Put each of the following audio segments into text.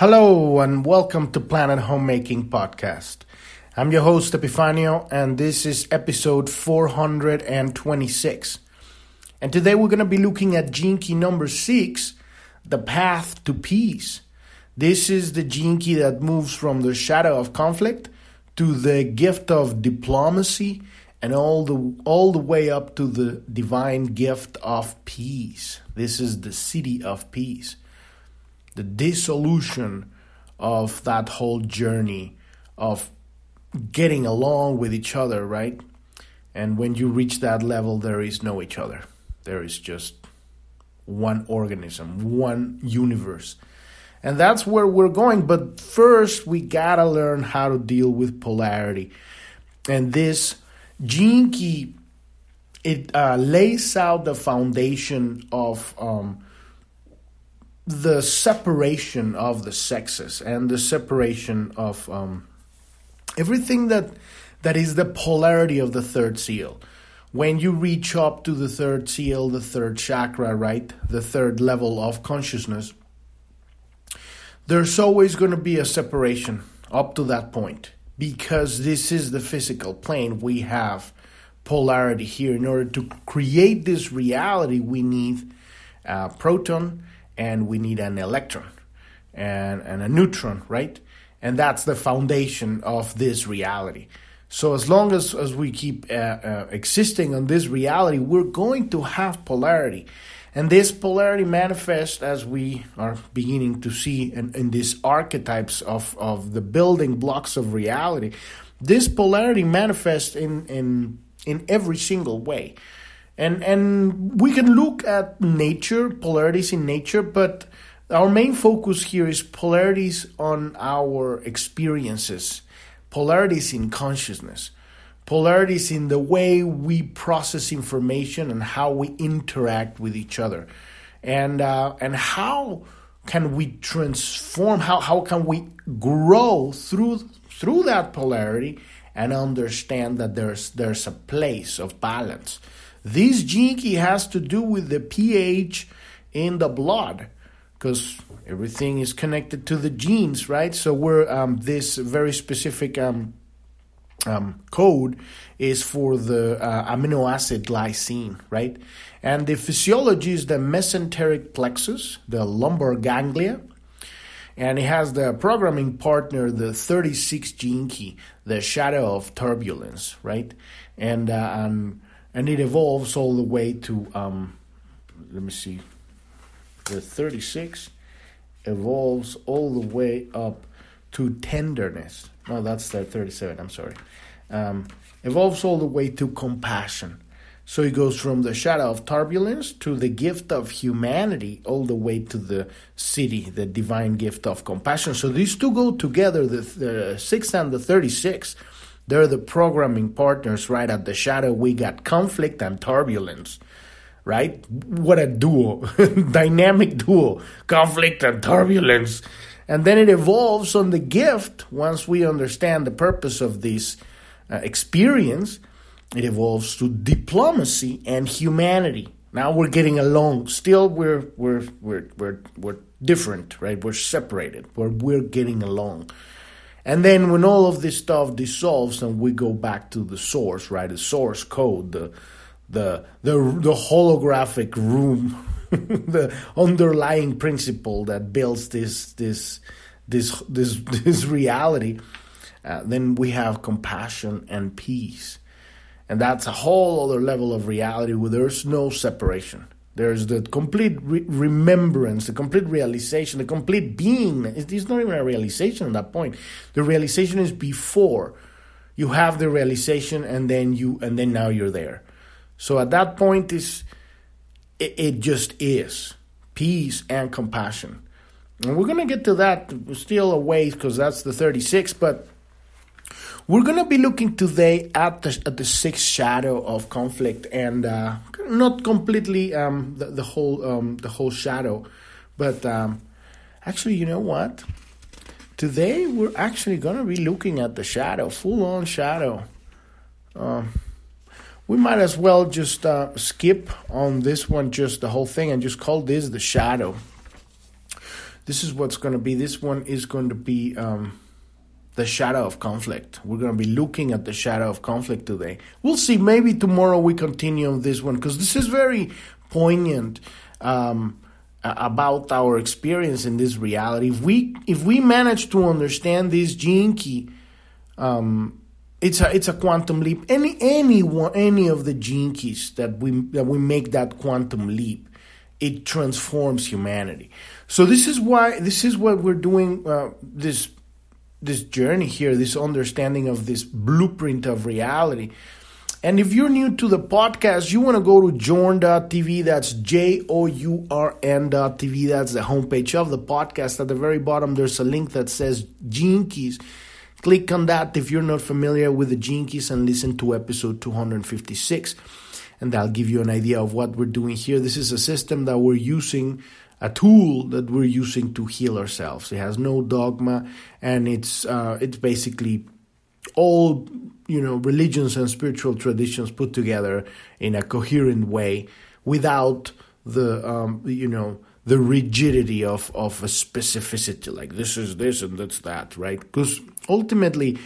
Hello and welcome to Planet Homemaking Podcast. I'm your host Epifanio and this is episode 426. And today we're going to be looking at gene key number 6, the path to peace. This is the gene key that moves from the shadow of conflict to the gift of diplomacy and all the all the way up to the divine gift of peace. This is the siddhi of peace the dissolution of that whole journey of getting along with each other, right? And when you reach that level, there is no each other. There is just one organism, one universe. And that's where we're going. But first, we gotta learn how to deal with polarity. And this key, it uh, lays out the foundation of um, the separation of the sexes and the separation of um, everything that that is the polarity of the third seal. When you reach up to the third seal, the third chakra, right, the third level of consciousness, there's always going to be a separation up to that point because this is the physical plane. We have polarity here. In order to create this reality, we need a proton and we need an electron and, and a neutron, right? And that's the foundation of this reality. So as long as, as we keep uh, uh, existing on this reality, we're going to have polarity. And this polarity manifests as we are beginning to see in, in these archetypes of, of the building blocks of reality. This polarity manifests in, in, in every single way. And and we can look at nature, polarities in nature, but our main focus here is polarities on our experiences, polarities in consciousness, polarities in the way we process information and how we interact with each other, and uh, and how can we transform? How how can we grow through through that polarity and understand that there's there's a place of balance this key has to do with the pH in the blood because everything is connected to the genes, right? So we're um, this very specific um, um, code is for the uh, amino acid glycine, right? And the physiology is the mesenteric plexus, the lumbar ganglia, and it has the programming partner, the 36 gene key, the shadow of turbulence, right? And uh, and and it evolves all the way to um, let me see the 36 evolves all the way up to tenderness. No that's the 37 i'm sorry. Um, evolves all the way to compassion. So it goes from the shadow of turbulence to the gift of humanity all the way to the siddhi the divine gift of compassion. So these two go together the, the 6 and the 36 they're the programming partners, right? At the shadow, we got conflict and turbulence, right? What a duo, dynamic duo, conflict and turbulence. And then it evolves on the gift once we understand the purpose of this uh, experience. It evolves to diplomacy and humanity. Now we're getting along. Still, we're we're we're we're we're different, right? We're separated. We're we're getting along. And then when all of this stuff dissolves and we go back to the source, right? The source code, the the the, the holographic room, the underlying principle that builds this this this this this reality, uh, then we have compassion and peace. And that's a whole other level of reality where there's no separation. There's the complete re- remembrance, the complete realization, the complete being. It's not even a realization at that point. The realization is before you have the realization, and then you, and then now you're there. So at that point, is it, it just is peace and compassion. And we're gonna get to that still a ways because that's the 36, but we're gonna be looking today at the at the sixth shadow of conflict, and uh, not completely um, the, the, whole um, the whole shadow, but um, actually, you know what? Today we're actually gonna be looking at the shadow, full on shadow. Um, we might as well just uh, skip on this one, just the whole thing, and just call this the shadow. this is what's to be. This one is going to be um, the shadow of conflict. We're going to be looking at the shadow of conflict today. We'll see. Maybe tomorrow we continue on this one because this is very poignant um, about our experience in this reality. If we if we manage to understand this gene key, um, it's a it's a quantum leap. Any any one any of the gene keys that we that we make that quantum leap, it transforms humanity. So this is why this is what we're doing. Uh, this this journey here, this understanding of this blueprint of reality. And if you're new to the podcast, you want to go to journ.tv. That's J O U R N.tv. That's the homepage of the podcast. At the very bottom, there's a link that says Gene Keys. Click on that if you're not familiar with the Gene Keys and listen to episode 256. And that'll give you an idea of what we're doing here. This is a system that we're using a tool that we're using to heal ourselves. It has no dogma, and it's uh, it's basically all you know religions and spiritual traditions put together in a coherent way without the um, you know the rigidity of of a specificity like this is this and that's that right because ultimately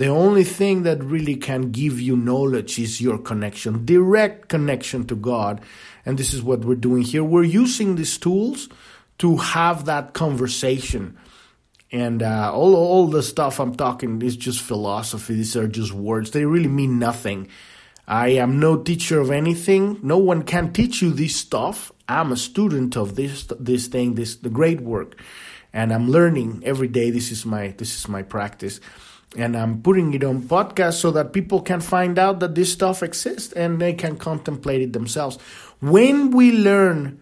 the only thing that really can give you knowledge is your connection direct connection to god and this is what we're doing here we're using these tools to have that conversation and uh, all all the stuff I'm talking is just philosophy. These are just words. They really mean nothing. I am no teacher of anything. No one can teach you this stuff. I'm a student of this this thing, this the great work, and I'm learning every day. This is my this is my practice, and I'm putting it on podcast so that people can find out that this stuff exists and they can contemplate it themselves. When we learn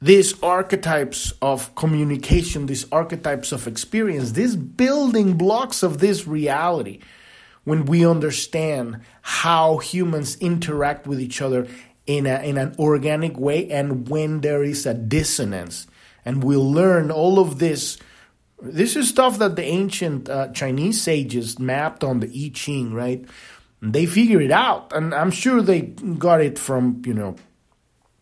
these archetypes of communication, these archetypes of experience, these building blocks of this reality, when we understand how humans interact with each other in, a, in an organic way and when there is a dissonance. And we'll learn all of this. This is stuff that the ancient uh, Chinese sages mapped on the I Ching, right? They figured it out. And I'm sure they got it from, you know,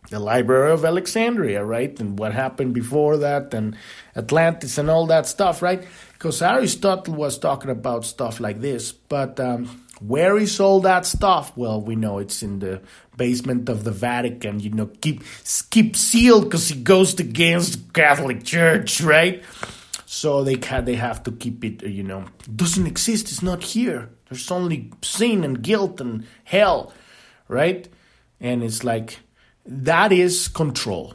the Library of Alexandria, right? And what happened before that, and Atlantis, and all that stuff, right? Because Aristotle was talking about stuff like this. But um, where is all that stuff? Well, we know it's in the basement of the Vatican. You know, keep keep sealed because it goes against the Catholic Church, right? So they can they have to keep it. You know, it doesn't exist. It's not here. There's only sin and guilt and hell, right? And it's like that is control.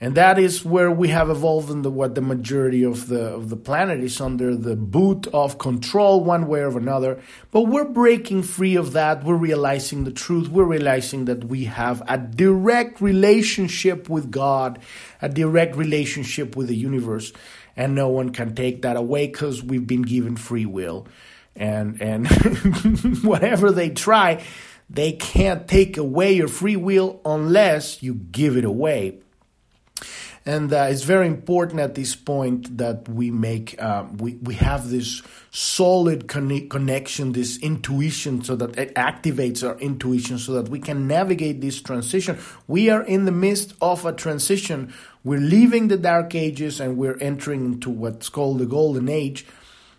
And that is where we have evolved in the, what the majority of the of the planet is under the boot of control one way or another. But we're breaking free of that. We're realizing the truth. We're realizing that we have a direct relationship with God, a direct relationship with the universe, and no one can take that away because we've been given free will. And and whatever they try, they can't take away your free will unless you give it away. And uh, it's very important at this point that we make uh, we we have this solid con- connection, this intuition, so that it activates our intuition, so that we can navigate this transition. We are in the midst of a transition. We're leaving the dark ages and we're entering into what's called the golden age.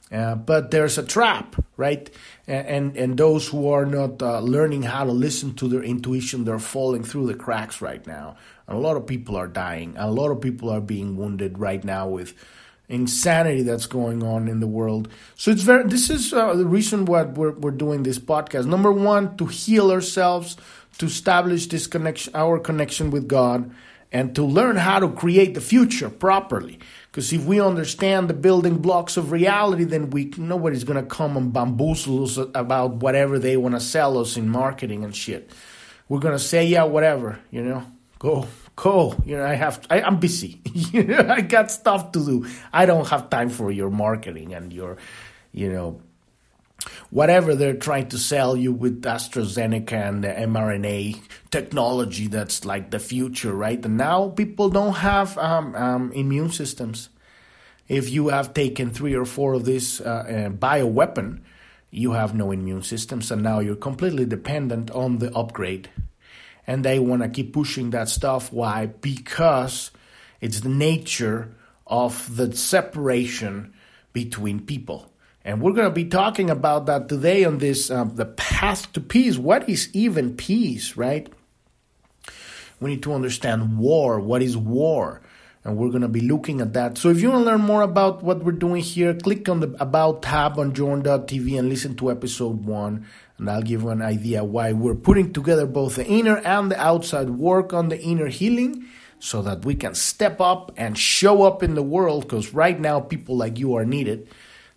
Uh, but there's a trap, right? And, and, those who are not uh, learning how to listen to their intuition, they're falling through the cracks right now. And a lot of people are dying. A lot of people are being wounded right now with insanity that's going on in the world. So it's very. This is uh, the reason why we're we're doing this podcast. Number one, to heal ourselves, to establish this connection, our connection with God, and to learn how to create the future properly. Because if we understand the building blocks of reality, then we nobody's gonna come and bamboozle us about whatever they want to sell us in marketing and shit. We're gonna say, yeah, whatever, you know, go, go. You know, I have, I, I'm busy. I got stuff to do. I don't have time for your marketing and your, you know, whatever they're trying to sell you with AstraZeneca and the mRNA technology that's like the future, right? And now people don't have um, um, immune systems. If you have taken three or four of this uh, uh, bioweapon, you have no immune systems, and now you're completely dependent on the upgrade. And they want to keep pushing that stuff. Why? Because it's the nature of the separation between people. And we're going to be talking about that today on this um, the path to peace. What is even peace, right? We need to understand war. What is war? And we're going to be looking at that. So if you want to learn more about what we're doing here, click on the About tab on Journ.tv and listen to episode one. And I'll give you an idea why we're putting together both the inner and the outside work on the inner healing so that we can step up and show up in the world because right now people like you are needed.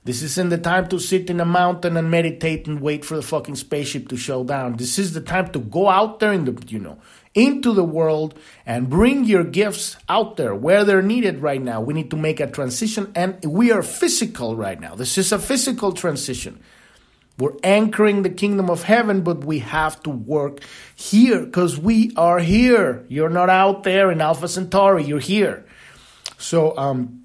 This isn't the time to sit in a mountain and meditate and wait for the fucking spaceship to show down. This is the time to go out there in the, you know, into the world and bring your gifts out there where they're needed right now. We need to make a transition and we are physical right now. This is a physical transition. We're anchoring the kingdom of heaven, but we have to work here because we are here. You're not out there in Alpha Centauri, you're here. So, um,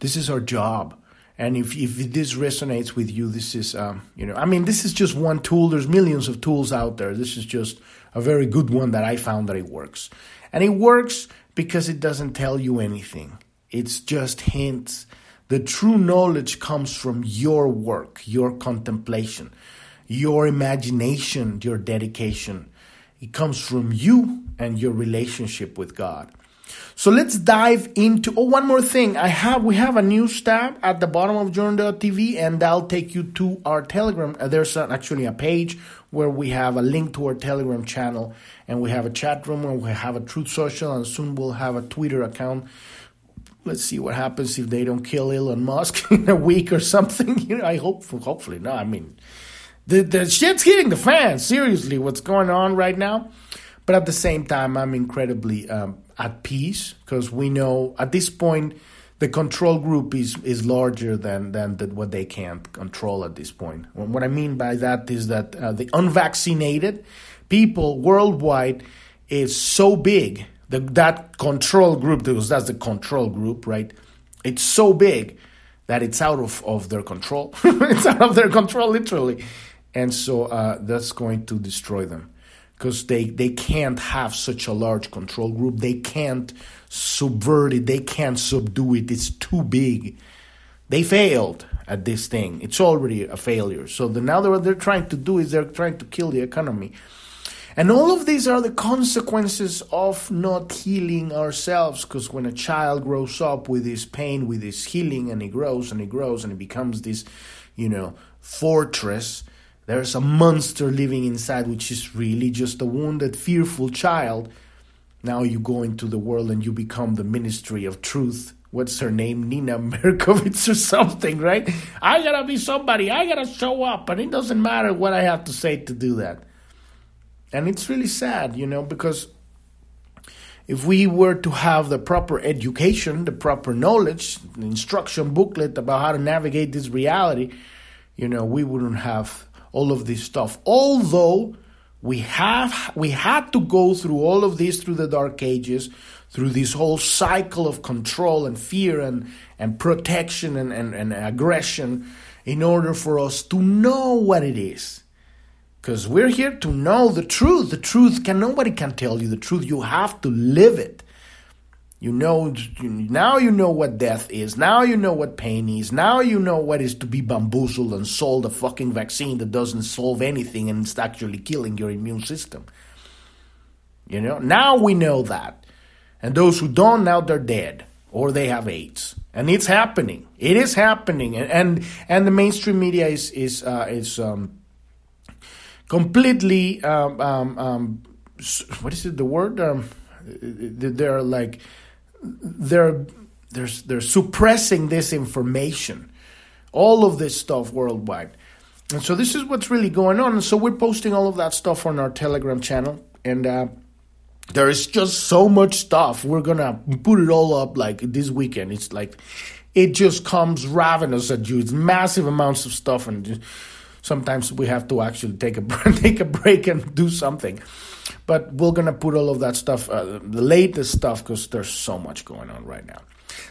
this is our job. And if, if this resonates with you, this is, um, you know, I mean, this is just one tool. There's millions of tools out there. This is just a very good one that I found that it works. And it works because it doesn't tell you anything, it's just hints. The true knowledge comes from your work, your contemplation, your imagination, your dedication. It comes from you and your relationship with God. So let's dive into. Oh, one more thing. I have we have a news tab at the bottom of Journ.tv, and that'll take you to our Telegram. Uh, there's actually a page where we have a link to our Telegram channel, and we have a chat room, and we have a Truth Social, and soon we'll have a Twitter account. Let's see what happens if they don't kill Elon Musk in a week or something. You know, I hope. Hopefully, no. I mean, the the shit's hitting the fan. Seriously, what's going on right now? But at the same time, I'm incredibly um, at peace because we know at this point the control group is is larger than than the, what they can't control at this point. What I mean by that is that uh, the unvaccinated people worldwide is so big the, that control group because that's the control group, right? It's so big that it's out of, of their control. it's out of their control, literally, and so uh, that's going to destroy them because they, they can't have such a large control group. They can't subvert it. They can't subdue it. It's too big. They failed at this thing. It's already a failure. So the, now what they're trying to do is they're trying to kill the economy. And all of these are the consequences of not healing ourselves. Because when a child grows up with this pain, with this healing, and he grows and he grows and he becomes this, you know, fortress there's a monster living inside, which is really just a wounded, fearful child. Now you go into the world and you become the ministry of truth. What's her name? Nina Berkovits or something, right? I gotta be somebody. I gotta show up. And it doesn't matter what I have to say to do that. And it's really sad, you know, because if we were to have the proper education, the proper knowledge, the instruction booklet about how to navigate this reality, you know, we wouldn't have all of this stuff. Although we have we had to go through all of this through the dark ages, through this whole cycle of control and fear and, and protection and, and, and aggression in order for us to know what it is. Because we're here to know the truth. The truth can nobody can tell you the truth. You have to live it. You know, now you know what death is. Now you know what pain is. Now you know what is to be bamboozled and sold a fucking vaccine that doesn't solve anything and it's actually killing your immune system. You know, now we know that. And those who don't, now they're dead or they have AIDS. And it's happening. It is happening. And and, and the mainstream media is is uh, is um, completely um, um, um what is it the word um, they're like they're they're they're suppressing this information, all of this stuff worldwide. And so this is what's really going on. And so we're posting all of that stuff on our Telegram channel, and uh, there is just so much stuff. We're gonna put it all up like this weekend. It's like it just comes ravenous at you. It's massive amounts of stuff, and just, sometimes we have to actually take a take a break and do something. But we're gonna put all of that stuff, uh, the latest stuff, because there's so much going on right now.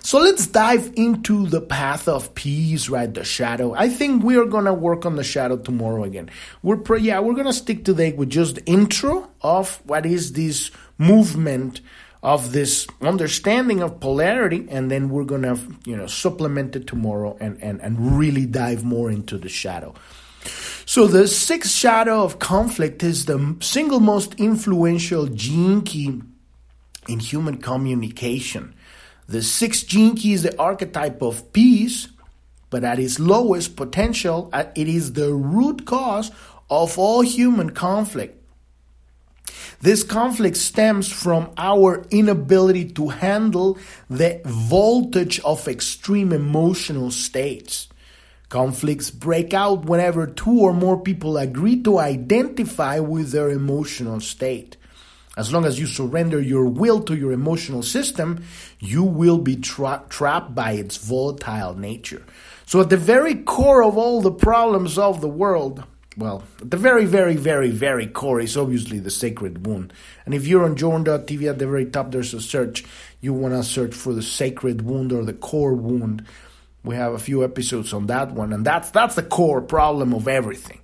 So let's dive into the path of peace, right? The shadow. I think we are gonna work on the shadow tomorrow again. We're pre- yeah, we're gonna stick today with just the intro of what is this movement of this understanding of polarity, and then we're gonna, you know, supplement it tomorrow and, and, and really dive more into the shadow. So the sixth shadow of conflict is the single most influential gene key in human communication. The sixth gene key is the archetype of peace, but at its lowest potential, uh, it is the root cause of all human conflict. This conflict stems from our inability to handle the voltage of extreme emotional states. Conflicts break out whenever two or more people agree to identify with their emotional state. As long as you surrender your will to your emotional system, you will be tra- trapped by its volatile nature. So, at the very core of all the problems of the world, well, at the very, very, very, very core is obviously the sacred wound. And if you're on Journ.tv at the very top, there's a search. You want to search for the sacred wound or the core wound. We have a few episodes on that one, and that's that's the core problem of everything.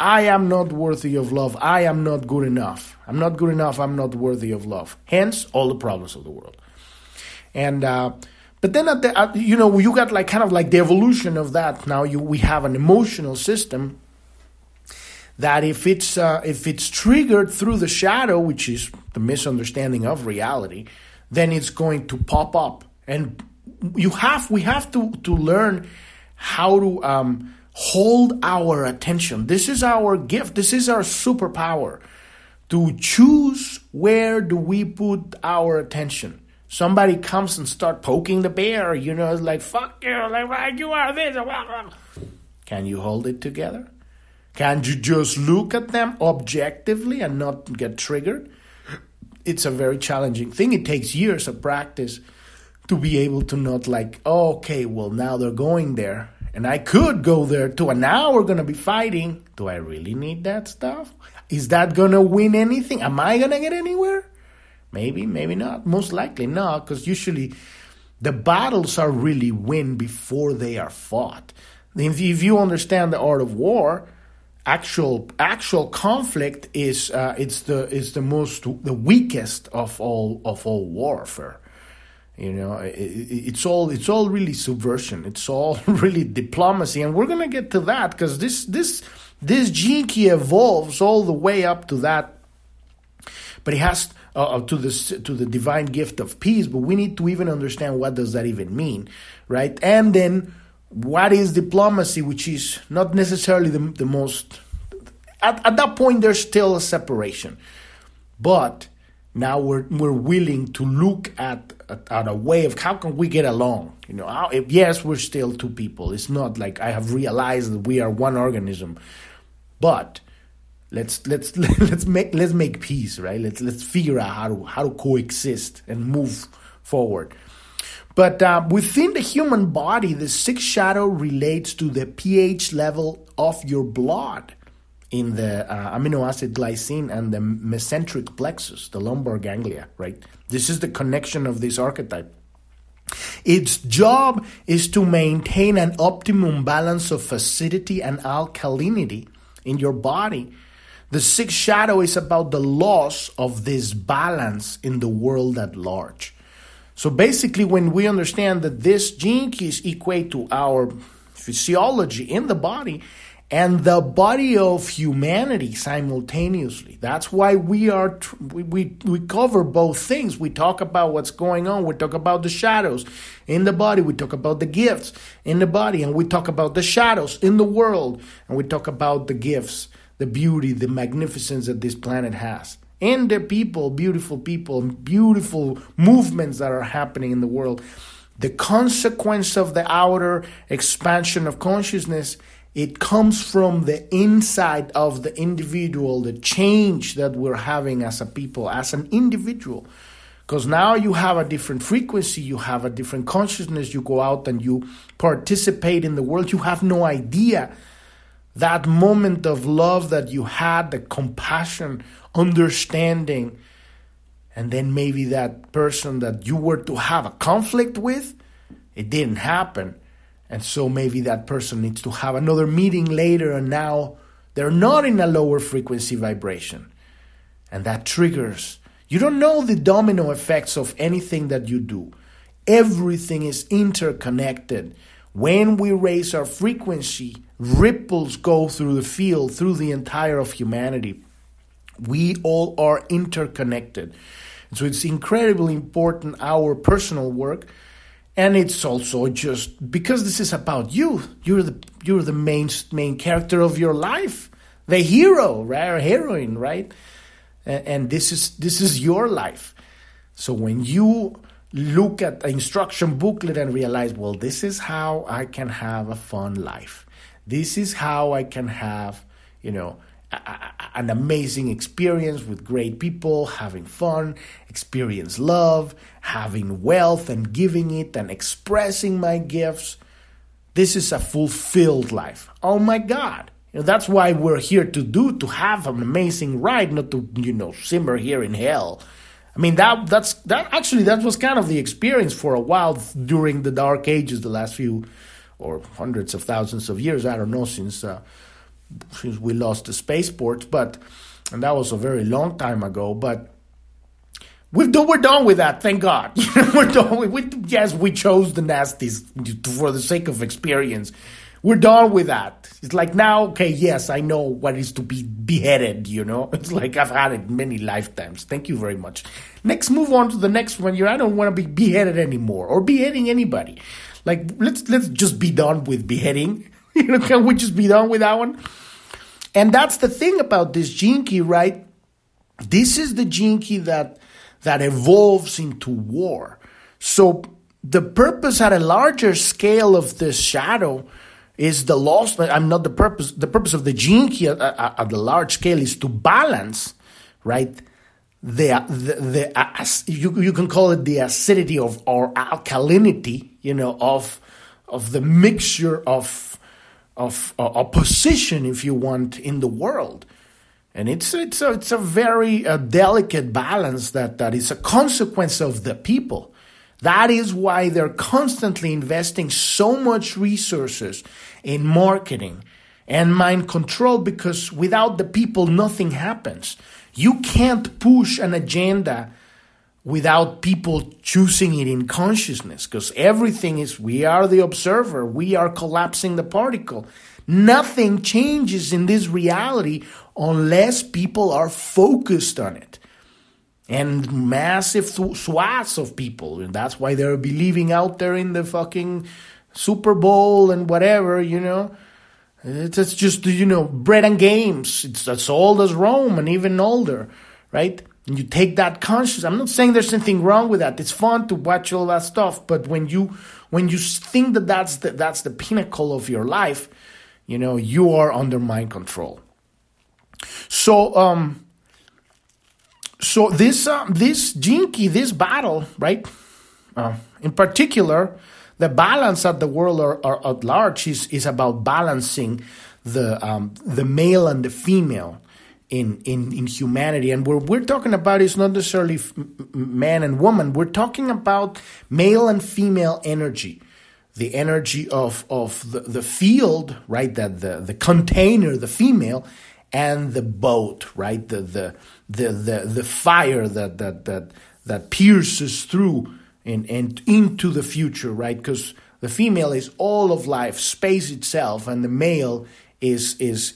I am not worthy of love. I am not good enough. I'm not good enough. I'm not worthy of love. Hence, all the problems of the world. And uh, but then at the at, you know you got like kind of like the evolution of that. Now you we have an emotional system that if it's uh, if it's triggered through the shadow, which is the misunderstanding of reality, then it's going to pop up and you have we have to to learn how to um, hold our attention. This is our gift. This is our superpower to choose where do we put our attention. Somebody comes and start poking the bear, you know, like fuck you, like why you are this. Can you hold it together? Can you just look at them objectively and not get triggered? It's a very challenging thing. It takes years of practice to be able to not like, oh, okay, well, now they're going there. And I could go there too. And now we're going to be fighting. Do I really need that stuff? Is that to win anything? Am I to get anywhere? Maybe, maybe not. Most likely not, because usually the battles are really win before they are fought. If you understand the art of war, actual actual conflict is uh, it's the is the most the weakest of all of all warfare. You know, it, it's all it's all really subversion. It's all really diplomacy, and we're gonna get to that because this this this key evolves all the way up to that. But it has uh, uh to the to the divine gift of peace. But we need to even understand what does that even mean, right? And then what is diplomacy, which is not necessarily the the most. At, at that point, there's still a separation, but now we're we're willing to look at at, a way of how can we get along? You know how, if, yes we're still two people. It's not like i have realized that we are one organism. But let's let's let's make let's make peace right? Let's let's figure out how to how to coexist and move forward. But uh, within the human body the sixth shadow relates to the ph level of your blood in the uh, amino acid glycine and the mesenteric plexus, the lumbar ganglia, right? This is the connection of this archetype. Its job is to maintain an optimum balance of acidity and alkalinity in your body. The sixth shadow is about the loss of this balance in the world at large. So basically, when we understand that this gene keys equate to our physiology in the body, and the body of humanity simultaneously. That's why we are we, we, we cover both things. We talk about what's going on. We talk about the shadows in the body. We talk about the gifts in the body, and we talk about the shadows in the world, and we talk about the gifts, the beauty, the magnificence that this planet has. And the people, beautiful people, beautiful movements that are happening in the world. The consequence of the outer expansion of consciousness it comes from the inside of the individual, the change that we're having as a people, as an individual. Because now you have a different frequency, you have a different consciousness, you go out and you participate in the world. You have no idea that moment of love that you had, the compassion, understanding, and then maybe that person that you were to have a conflict with, it didn't happen and so maybe that person needs to have another meeting later, and now they're not in a lower frequency vibration. And that triggers, You don't know the domino effects of anything that you do. Everything is interconnected. When we raise our frequency, ripples go through the field, through the entire of humanity. We all are interconnected. So it's incredibly important, our personal work. And it's also just because this is about you. You're the you're the main main character of your life, the hero, right, or heroine, right? And, this is this is your life. So when you look at the instruction booklet and realize, well, this is how I can have a fun life. This is how I can have, you know, an amazing experience with great people, having fun, experience love, having wealth and giving it and expressing my gifts. This is a fulfilled life. Oh my God. You know, that's why we're here to do, to have an amazing ride, not to, you know, simmer here in hell. I mean that that's that actually that was kind of the experience for a while during the dark ages, the last few or hundreds of thousands of years. I don't know since uh, since we lost the spaceports, but and that was a very long time ago. But we've done, we're done with that. Thank God. we're done. With, we, yes, we chose the nasties for the sake of experience. We're done with that. It's like now, okay, yes, I know what is to be beheaded, you know? It's like I've had it many lifetimes. Thank you very much. Next, move on to the next one. You I don't want to be beheaded anymore or beheading anybody. Like let's let's just be done with beheading. You know, can we just be done with that one? And that's the thing about this key, right? This is the key that that evolves into war. So the purpose at a larger scale of this shadow is the loss. I'm not the purpose. The purpose of the key at, at, at the large scale is to balance, right? The the, the uh, you you can call it the acidity of or alkalinity, you know, of of the mixture of of uh, opposition, if you want, in the world. And it's it's a, it's a very uh, delicate balance that, that is a consequence of the people. That is why they're constantly investing so much resources in marketing and mind control because without the people, nothing happens. You can't push an agenda without people choosing it in consciousness because everything is we are the observer, we are collapsing the particle. Nothing changes in this reality unless people are focused on it and massive swaths of people. And that's why they're believing out there in the fucking Super Bowl and whatever, you know. It's just, you know, bread and games. It's as old as Rome and even older, right? And you take that conscious. I'm not saying there's anything wrong with that. It's fun to watch all that stuff, but when you when you think that that's the, that's the pinnacle of your life, you know, you are under mind control. So, um, so this uh, this key, this battle, right? Uh, in particular, the balance at the world or, or at large is is about balancing the um, the male and the female in in in humanity. And what we're talking about is not necessarily f- man and woman. We're talking about male and female energy the energy of of the, the field, right? That the the container, the female, and the boat, right? The the the the, the fire that that that that pierces through and, and into the future, right? Because the female is all of life, space itself, and the male is is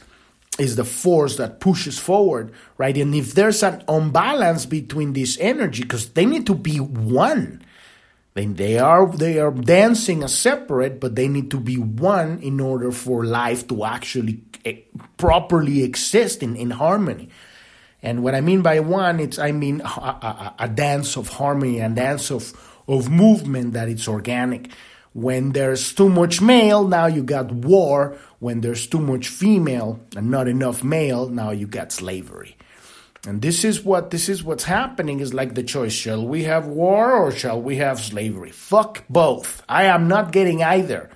is the force that pushes forward, right? And if there's an imbalance between this energy, because they need to be one, then they are they are dancing as separate, but they need to be one in order for life to actually eh, properly exist in, in harmony. And what I mean by one, it's I mean a, a, a dance of harmony, a dance of of movement that it's organic. When there's too much male, now you got war. When there's too much female and not enough male, now you got slavery. And this is what this is what's happening is like the choice shall we have war or shall we have slavery? Fuck both. I am not getting either.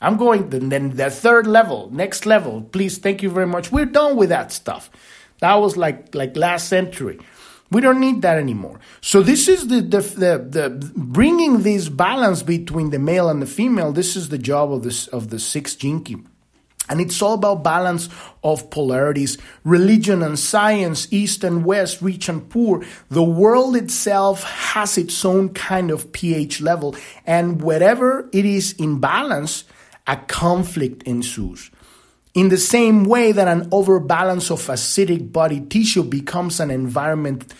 I'm going to, then the third level, next level. Please, thank you very much. We're done with that stuff. That was like like last century. We don't need that anymore. So this is the, the, the, the, bringing this balance between the male and the female. This is the job of this of the sixth key. And it's all about balance of polarities, religion and science, east and west, rich and poor. The world itself has its own kind of pH level. And wherever it is in balance, a conflict ensues. In the same way that an overbalance of acidic body tissue becomes an environment,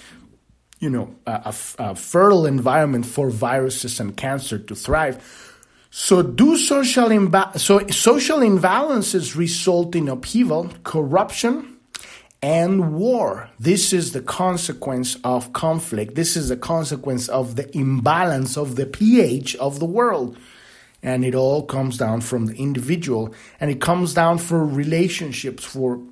you know, a, a, a fertile environment for viruses and cancer to thrive so do social imba- so social imbalances result in upheaval, corruption, and war. This is the consequence of conflict. This is the consequence of the imbalance of the pH of the world. And it all comes down from the individual and it comes down for relationships for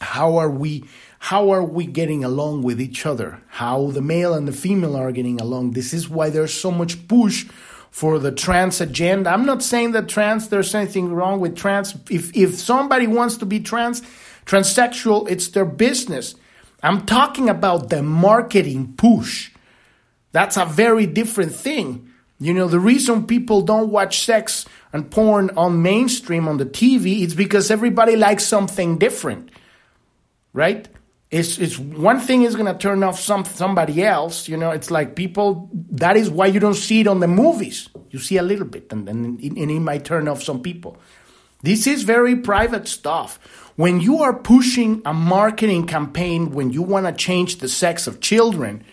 how are we how are we getting along with each other? How the male and the female are getting along. This is why there's so much push for the trans agenda. I'm not saying that trans, there's anything wrong with trans. If, if somebody wants to be trans, transsexual, it's their business. I'm talking about the marketing push. That's a very different thing. You know, the reason people don't watch sex and porn on mainstream on the TV is because everybody likes something different. Right? it's it's one thing is gonna turn off some somebody else. You know, it's like people. That is why you don't see it on the movies. You see a little bit, and and, and it might turn off some people. This is very private stuff. When you are pushing a marketing campaign, when you want to change the sex of children,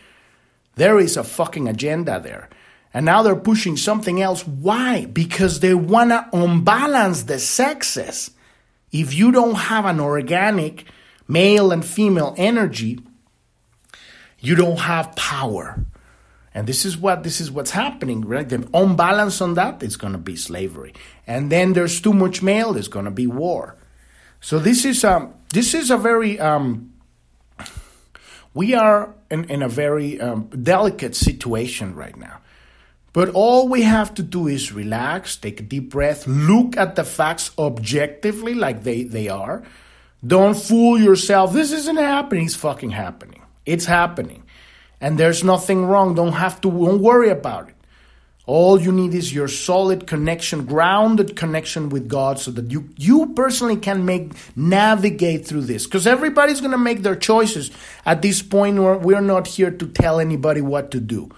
there is a fucking agenda there. And now they're pushing something else. Why? Because they want to unbalance the sexes. If you don't have an organic male and female energy, you don't have power. And this is what this is what's happening, right? The unbalance on that is going to be slavery, and then there's too much male, there's going to be war. So this is um this is a very um we are in, in a very um, delicate situation right now. But all we have to do is relax, take a deep breath, look at the facts objectively like they, they are, don't fool yourself. This isn't happening. It's fucking happening. It's happening. And there's nothing wrong. Don't have to don't worry about it. All you need is your solid connection, grounded connection with God so that you you personally can make navigate through this. Because everybody's gonna make their choices. At this point, we're, we're not here to tell anybody what to do.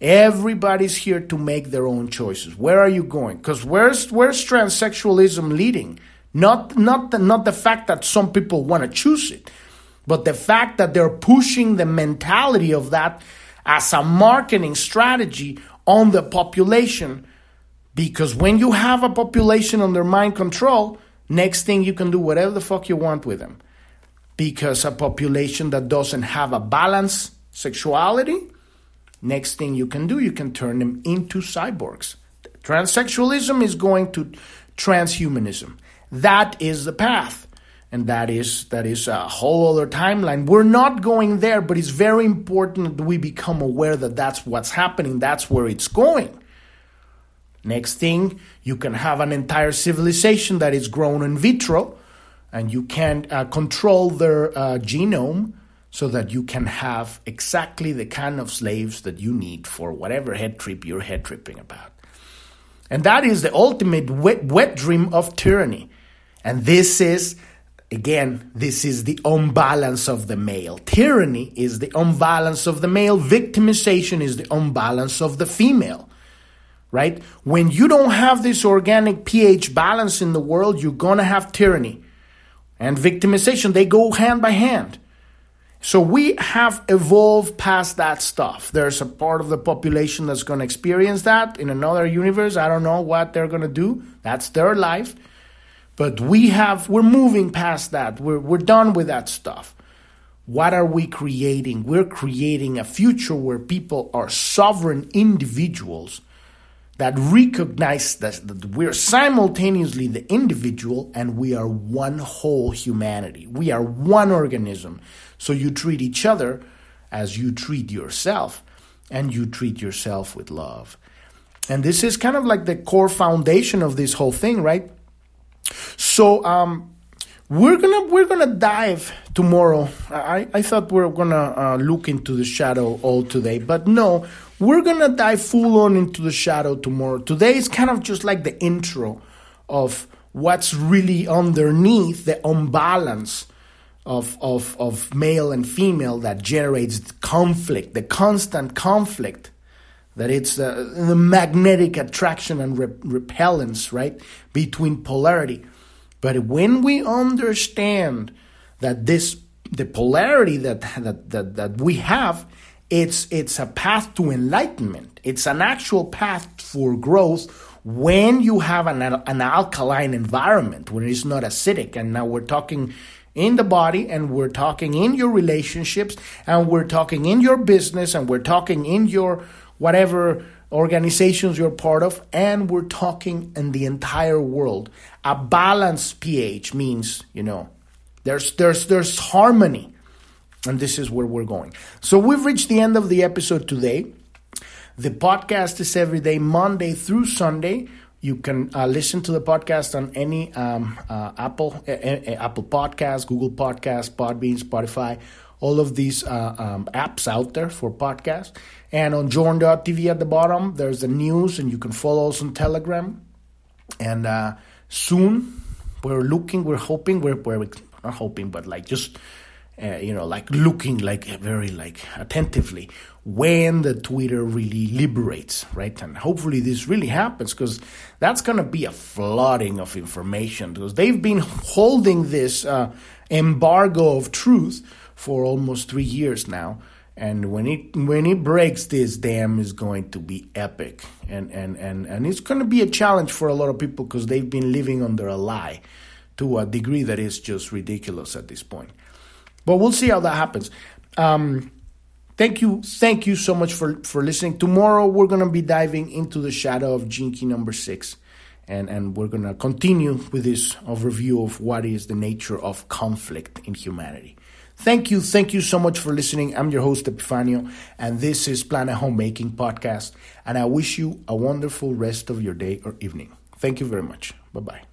Everybody's here to make their own choices. Where are you going? Because where's where's transsexualism leading? Not, not, the, not the fact that some people want to choose it, but the fact that they're pushing the mentality of that as a marketing strategy on the population. Because when you have a population under mind control, next thing you can do whatever the fuck you want with them. Because a population that doesn't have a balanced sexuality, next thing you can do, you can turn them into cyborgs. Transsexualism is going to transhumanism. That is the path. And that is that is a whole other timeline. We're not going there, but it's very important that we become aware that that's what's happening. That's where it's going. Next thing, you can have an entire civilization that is grown in vitro, and you can uh, control their uh, genome so that you can have exactly the kind of slaves that you need for whatever head trip you're head tripping about. And that is the ultimate wet, wet dream of tyranny. And this is, again, this is the unbalance of the male. Tyranny is the unbalance of the male. Victimization is the unbalance of the female. Right? When you don't have this organic pH balance in the world, you're going to have tyranny and victimization. They go hand by hand. So we have evolved past that stuff. There's a part of the population that's going to experience that in another universe. I don't know what they're going to do. That's their life. But we have, we're moving past that. We're, we're done with that stuff. What are we creating? We're creating a future where people are sovereign individuals that recognize that, that we're simultaneously the individual and we are one whole humanity. We are one organism. So you treat each other as you treat yourself and you treat yourself with love. And this is kind of like the core foundation of this whole thing, right? So um, we're gonna we're gonna dive tomorrow. I, I thought we are gonna uh, look into the shadow all today, but no, we're gonna dive full on into the shadow tomorrow. Today is kind of just like the intro of what's really underneath the imbalance of, of, of male and female that generates conflict, the constant conflict, that it's the, magnetic attraction and re- repellence, right, between polarity. But when we understand that this, the polarity that, that, that, that we have, it's, it's a path to enlightenment. It's an actual path for growth when you have an, an alkaline environment, when it's not acidic. And now we're talking in the body and we're talking in your relationships and we're talking in your business and we're talking in your whatever organizations you're part of and we're talking in the entire world. A balanced ph means you know there's there's there's harmony and this is where we're going. So we've reached the end of the episode today. The podcast is every day monday through sunday you can uh, listen to the podcast on any um, uh, Apple uh, Apple Podcast, Google Podcast, Podbean, Spotify, all of these uh, um, apps out there for podcasts. And on Journ.tv at the bottom, there's the news, and you can follow us on Telegram. And uh, soon, we're looking, we're hoping, we're, we're not hoping, but like just uh, you know, like looking like very like attentively when the Twitter really liberates, right? And hopefully this really happens because that's going to be a flooding of information because they've been holding this uh, embargo of truth for almost three years now. And when it when it breaks, this dam is going to be epic, and and and and it's going to be a challenge for a lot of people because they've been living under a lie to a degree that is just ridiculous at this point. But we'll see how that happens. Um, thank you, thank you so much for for listening. Tomorrow we're gonna be diving into the shadow of Key number six, and and we're gonna continue with this overview of what is the nature of conflict in humanity. Thank you, thank you so much for listening. I'm your host Epifanio, and this is Planet Homemaking Podcast. And I wish you a wonderful rest of your day or evening. Thank you very much. Bye bye.